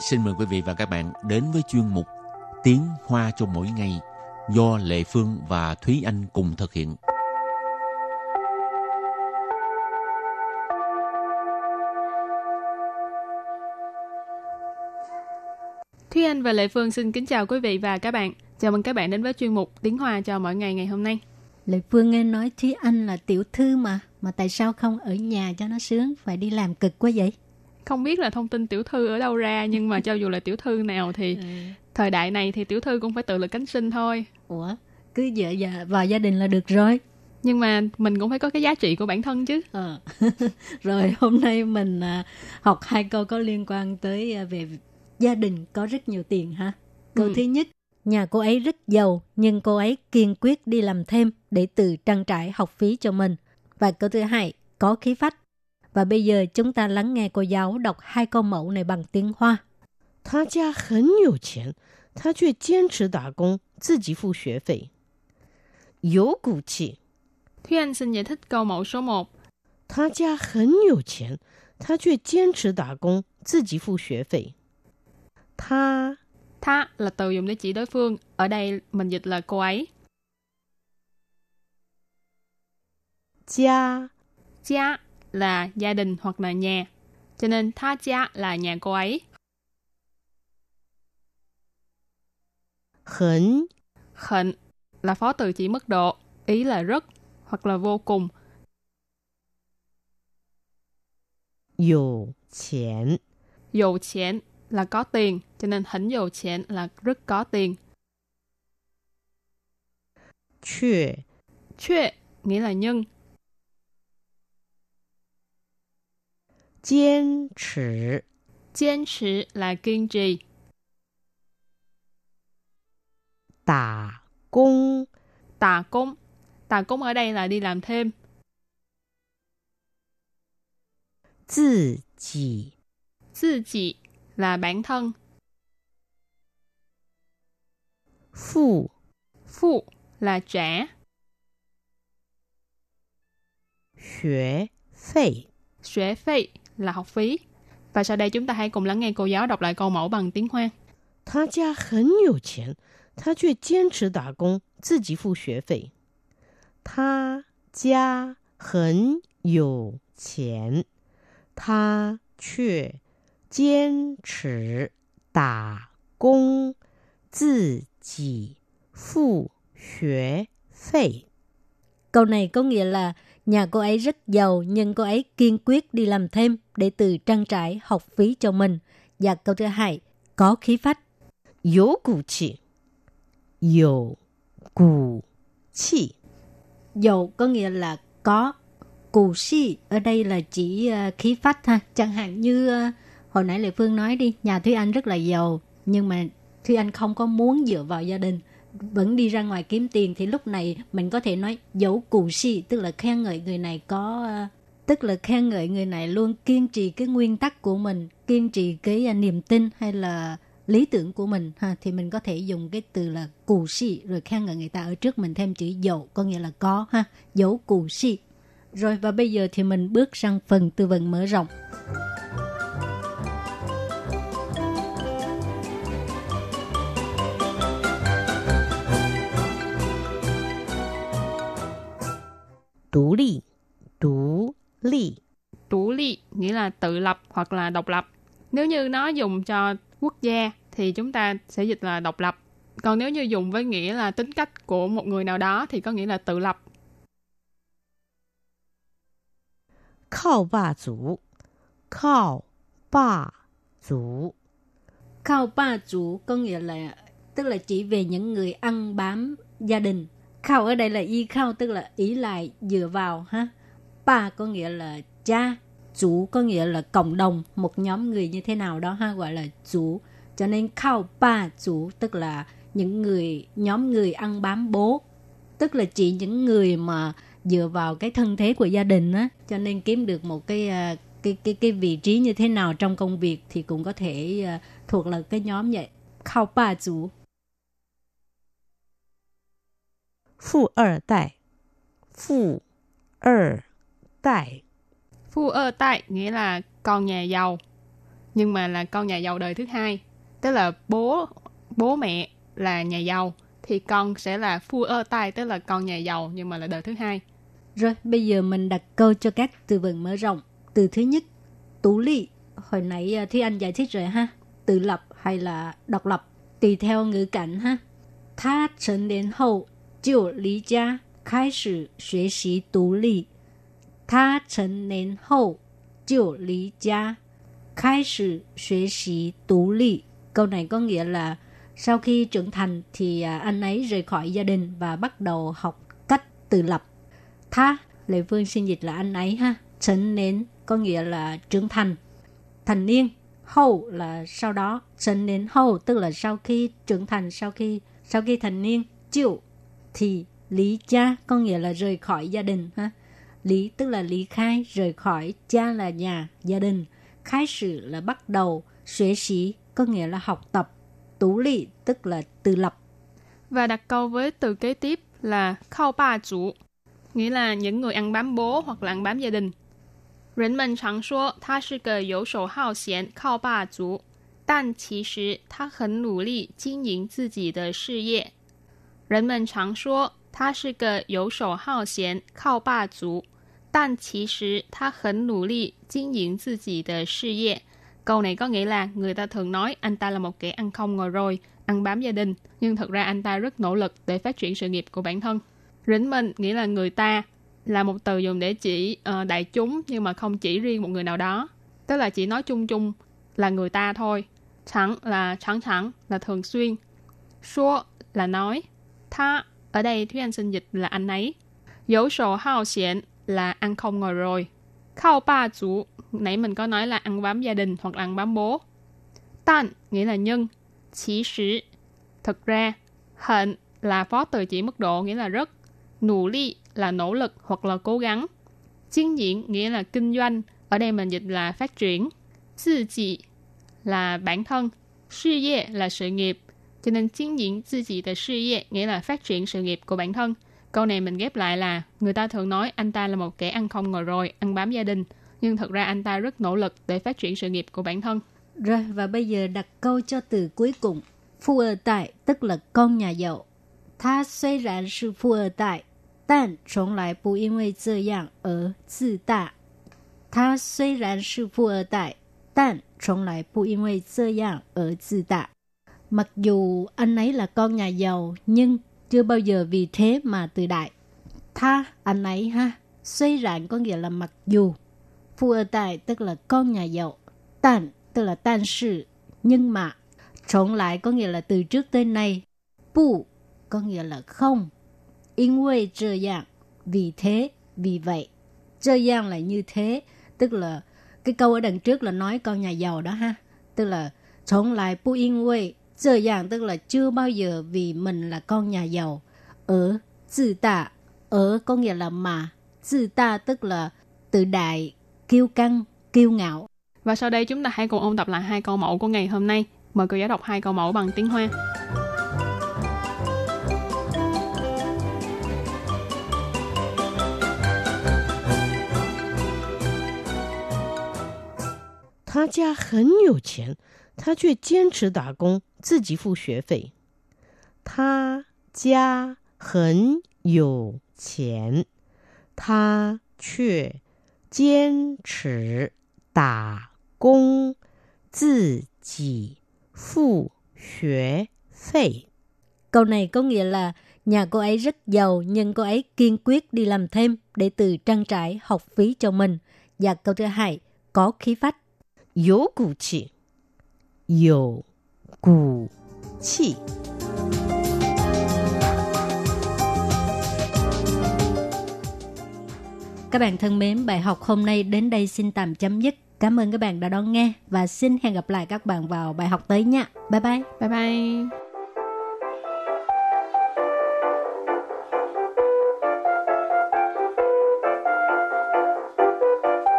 xin mời quý vị và các bạn đến với chuyên mục Tiếng Hoa cho mỗi ngày do Lệ Phương và Thúy Anh cùng thực hiện. Thúy Anh và Lệ Phương xin kính chào quý vị và các bạn. Chào mừng các bạn đến với chuyên mục Tiếng Hoa cho mỗi ngày ngày hôm nay. Lệ Phương nghe nói Thúy Anh là tiểu thư mà, mà tại sao không ở nhà cho nó sướng, phải đi làm cực quá vậy? Không biết là thông tin tiểu thư ở đâu ra, nhưng mà cho dù là tiểu thư nào thì ừ. thời đại này thì tiểu thư cũng phải tự lực cánh sinh thôi. Ủa, cứ vợ già vào gia đình là được rồi. Nhưng mà mình cũng phải có cái giá trị của bản thân chứ. Ờ. rồi hôm nay mình à, học hai câu có liên quan tới à, về gia đình có rất nhiều tiền ha. Câu ừ. thứ nhất, nhà cô ấy rất giàu nhưng cô ấy kiên quyết đi làm thêm để tự trang trải học phí cho mình. Và câu thứ hai, có khí phách. Và bây giờ chúng ta lắng nghe cô giáo đọc hai câu mẫu này bằng tiếng Hoa. 他家很有钱，他却坚持打工，自己付学费，有骨气。Thúy Anh xin giải thích câu mẫu số 1. 他家很有钱，他却坚持打工，自己付学费。他 Tha là từ dùng để chỉ đối phương. Ở đây mình dịch là cô ấy. Gia Gia là gia đình hoặc là nhà. Cho nên tha gia là nhà cô ấy. Hẳn Hẳn là phó từ chỉ mức độ. Ý là rất hoặc là vô cùng. Dụ tiền Dụ tiền là có tiền, cho nên hẳn dầu tiền là rất có tiền. Chue Chue nghĩa là nhưng. Kiên trì Kiên trì là kiên trì. Tà công Tà công Tà công ở đây là đi làm thêm. Tự chỉ Tự chỉ là bản thân. Phụ Phụ là trả. Xuế phí Xuế phí là học phí. Và sau đây chúng ta hãy cùng lắng nghe cô giáo đọc lại câu mẫu bằng tiếng Hoa. 他家很有钱，他却坚持打工，自己付学费。他家很有钱，他却坚持打工，自己付学费。 Câu này có nghĩa là nhà cô ấy rất giàu nhưng cô ấy kiên quyết đi làm thêm để từ trang trải học phí cho mình. Và câu thứ hai, có khí phách. Yếu cụ chi Yếu cụ chi Dầu có nghĩa là có. Cụ chi ở đây là chỉ ờ, khí phách ha. Chẳng hạn như ờ, hồi nãy Lệ Phương nói đi, nhà Thúy Anh rất là giàu, nhưng mà Thúy Anh không có muốn dựa vào gia đình vẫn đi ra ngoài kiếm tiền thì lúc này mình có thể nói dấu cù si tức là khen ngợi người này có ờ, tức là khen ngợi người này luôn kiên trì cái nguyên tắc của mình, kiên trì cái à, niềm tin hay là lý tưởng của mình, ha. Thì mình có thể dùng cái từ là cù si rồi khen ngợi người ta ở trước mình thêm chữ dẫu có nghĩa là có, ha. Dấu cù si rồi, và bây giờ thì mình bước sang phần tư vấn mở rộng Tú ly, tú ly, Chủ ly nghĩa tự lập hoặc là độc lập. Nếu như nó dùng cho quốc gia thì chúng ta sẽ dịch là độc lập. Còn nếu như dùng với nghĩa là tính cách của một người nào đó thì có nghĩa là tự lập. Khao ba chủ Khao ba chủ Khao ba chủ có nghĩa là tức là chỉ về những người ăn bám gia đình. Khao ở đây là y khao tức là ý lại dựa vào ha. Ba có nghĩa là cha chủ có nghĩa là cộng đồng, một nhóm người như thế nào đó ha gọi là chủ. Cho nên khao ba chủ tức là những người nhóm người ăn bám bố, tức là chỉ những người mà dựa vào cái thân thế của gia đình á, cho nên kiếm được một cái à, cái cái cái vị trí như thế nào trong công việc thì cũng có thể à, thuộc là cái nhóm vậy. Khao ba chủ 富二代，富二代， Phu ơ tại nghĩa là con nhà giàu. nhưng mà là con nhà giàu đời thứ hai. Tức là bố bố mẹ là nhà giàu thì con sẽ là phu ơ tai tức là con nhà giàu nhưng mà là đời thứ hai. Rồi, bây giờ mình đặt câu cho các từ vựng mở rộng. Từ thứ nhất, tú lị. Hồi nãy ờ, Thi Thúy Anh giải thích rồi ha. Tự lập hay là độc lập. Tùy theo ngữ cảnh ha. Tha trần đến hậu, jiu lý gia, khai sử xuế xí tú ly. Tha thành niên. Câu này có nghĩa là sau khi trưởng thành thì à, anh ấy rời khỏi gia đình và bắt đầu học cách tự lập. Tha, Lệ Phương xin dịch là anh ấy ha. 成年 có nghĩa là trưởng thành. Thành niên, hậu là sau đó. Trấn nến hậu tức là sau khi trưởng thành, sau khi sau khi thành niên. Chịu thì lý cha có nghĩa là rời khỏi gia đình ha. Lý tức là lý khai, rời khỏi, cha là nhà, gia đình. Khai sử là bắt đầu, xuế sĩ có nghĩa là học tập. Tú lị tức là tự lập. Và đặt câu với từ kế tiếp là khao ba chủ, nghĩa là những người ăn bám bố hoặc là ăn bám gia đình. 人们常说他是个游手好闲、靠霸族，但其实他很努力经营自己的事业。人们常说他是个游手好闲、靠霸族， 但其实他很努力经营自己的事业。Câu này có nghĩa là người ta thường nói anh ta là một kẻ ăn không ngồi rồi, ăn bám gia đình, nhưng thực ra anh ta rất nỗ lực để phát triển sự nghiệp của bản thân. Rỉnh mình nghĩa là người ta, là một từ dùng để chỉ uh, đại chúng nhưng mà không chỉ riêng một người nào đó. Tức là chỉ nói chung chung là người ta thôi. Chẳng là chẳng chẳng là thường xuyên. Số là nói. Tha ở đây Thúy Anh xin dịch là anh ấy. Dấu sổ hao xiển là ăn không ngồi rồi. Khao ba chủ nãy mình có nói là ăn bám gia đình hoặc là ăn bám bố. Tan nghĩa là nhân. Chỉ sử thực ra. Hận là phó từ chỉ mức độ nghĩa là rất. Nụ ly là nỗ lực hoặc là cố gắng. Chiến diễn nghĩa là kinh doanh, ở đây mình dịch là phát triển. Tự chỉ là bản thân. Sự 业 là sự nghiệp. Cho nên chiến diễn tự chỉ nghiệp nghĩa là phát triển sự nghiệp của bản thân. Câu này mình ghép lại là người ta thường nói anh ta là một kẻ ăn không ngồi rồi, ăn bám gia đình. Nhưng thật ra anh ta rất nỗ lực để phát triển sự nghiệp của bản thân. Rồi và bây giờ đặt câu cho từ cuối cùng. Phu ơ tại tức là con nhà giàu. Tha suy ra sư phu ơ tại, tàn chống lại bù yên vì dơ dạng ở tự tạ. Tha suy ra sư phu ở tại, tàn chống lại bù yên vì dơ dạng ở tự tạ. Mặc dù anh ấy là con nhà giàu nhưng chưa bao giờ vì thế mà tự đại. Tha anh ấy ha, suy rạn có nghĩa là mặc dù. Phu ở tại tức là con nhà giàu. Tàn tức là tàn sự, nhưng mà. Trộn lại có nghĩa là từ trước tới nay. Bù có nghĩa là không. Yên quê trơ dạng, vì thế, vì vậy. Trơ dạng là như thế, tức là cái câu ở đằng trước là nói con nhà giàu đó ha. Tức là trộn lại bù yên quê 这样 tức là chưa bao giờ vì mình là con nhà giàu. Ở tự tạ, ở có nghĩa là mà, tự ta tức là tự đại, kiêu căng, kiêu ngạo. Và sau đây chúng ta hãy cùng ôn tập lại hai câu mẫu của ngày hôm nay. Mời cô giáo đọc hai câu mẫu bằng tiếng Hoa. 他家很有钱， 他却坚持打工，自己付学费。他家很有钱，他却坚持打工，自己付学费。Câu này có nghĩa là nhà cô ấy rất giàu nhưng cô ấy kiên quyết đi làm thêm để từ trang trải học phí cho mình. Và câu thứ hai, có khí phách. 有骨气， 有骨气。Các bạn thân mến, bài học hôm nay đến đây xin tạm chấm dứt. Cảm ơn các bạn đã đón nghe và xin hẹn gặp lại các bạn vào bài học tới nha. Bye bye. Bye bye.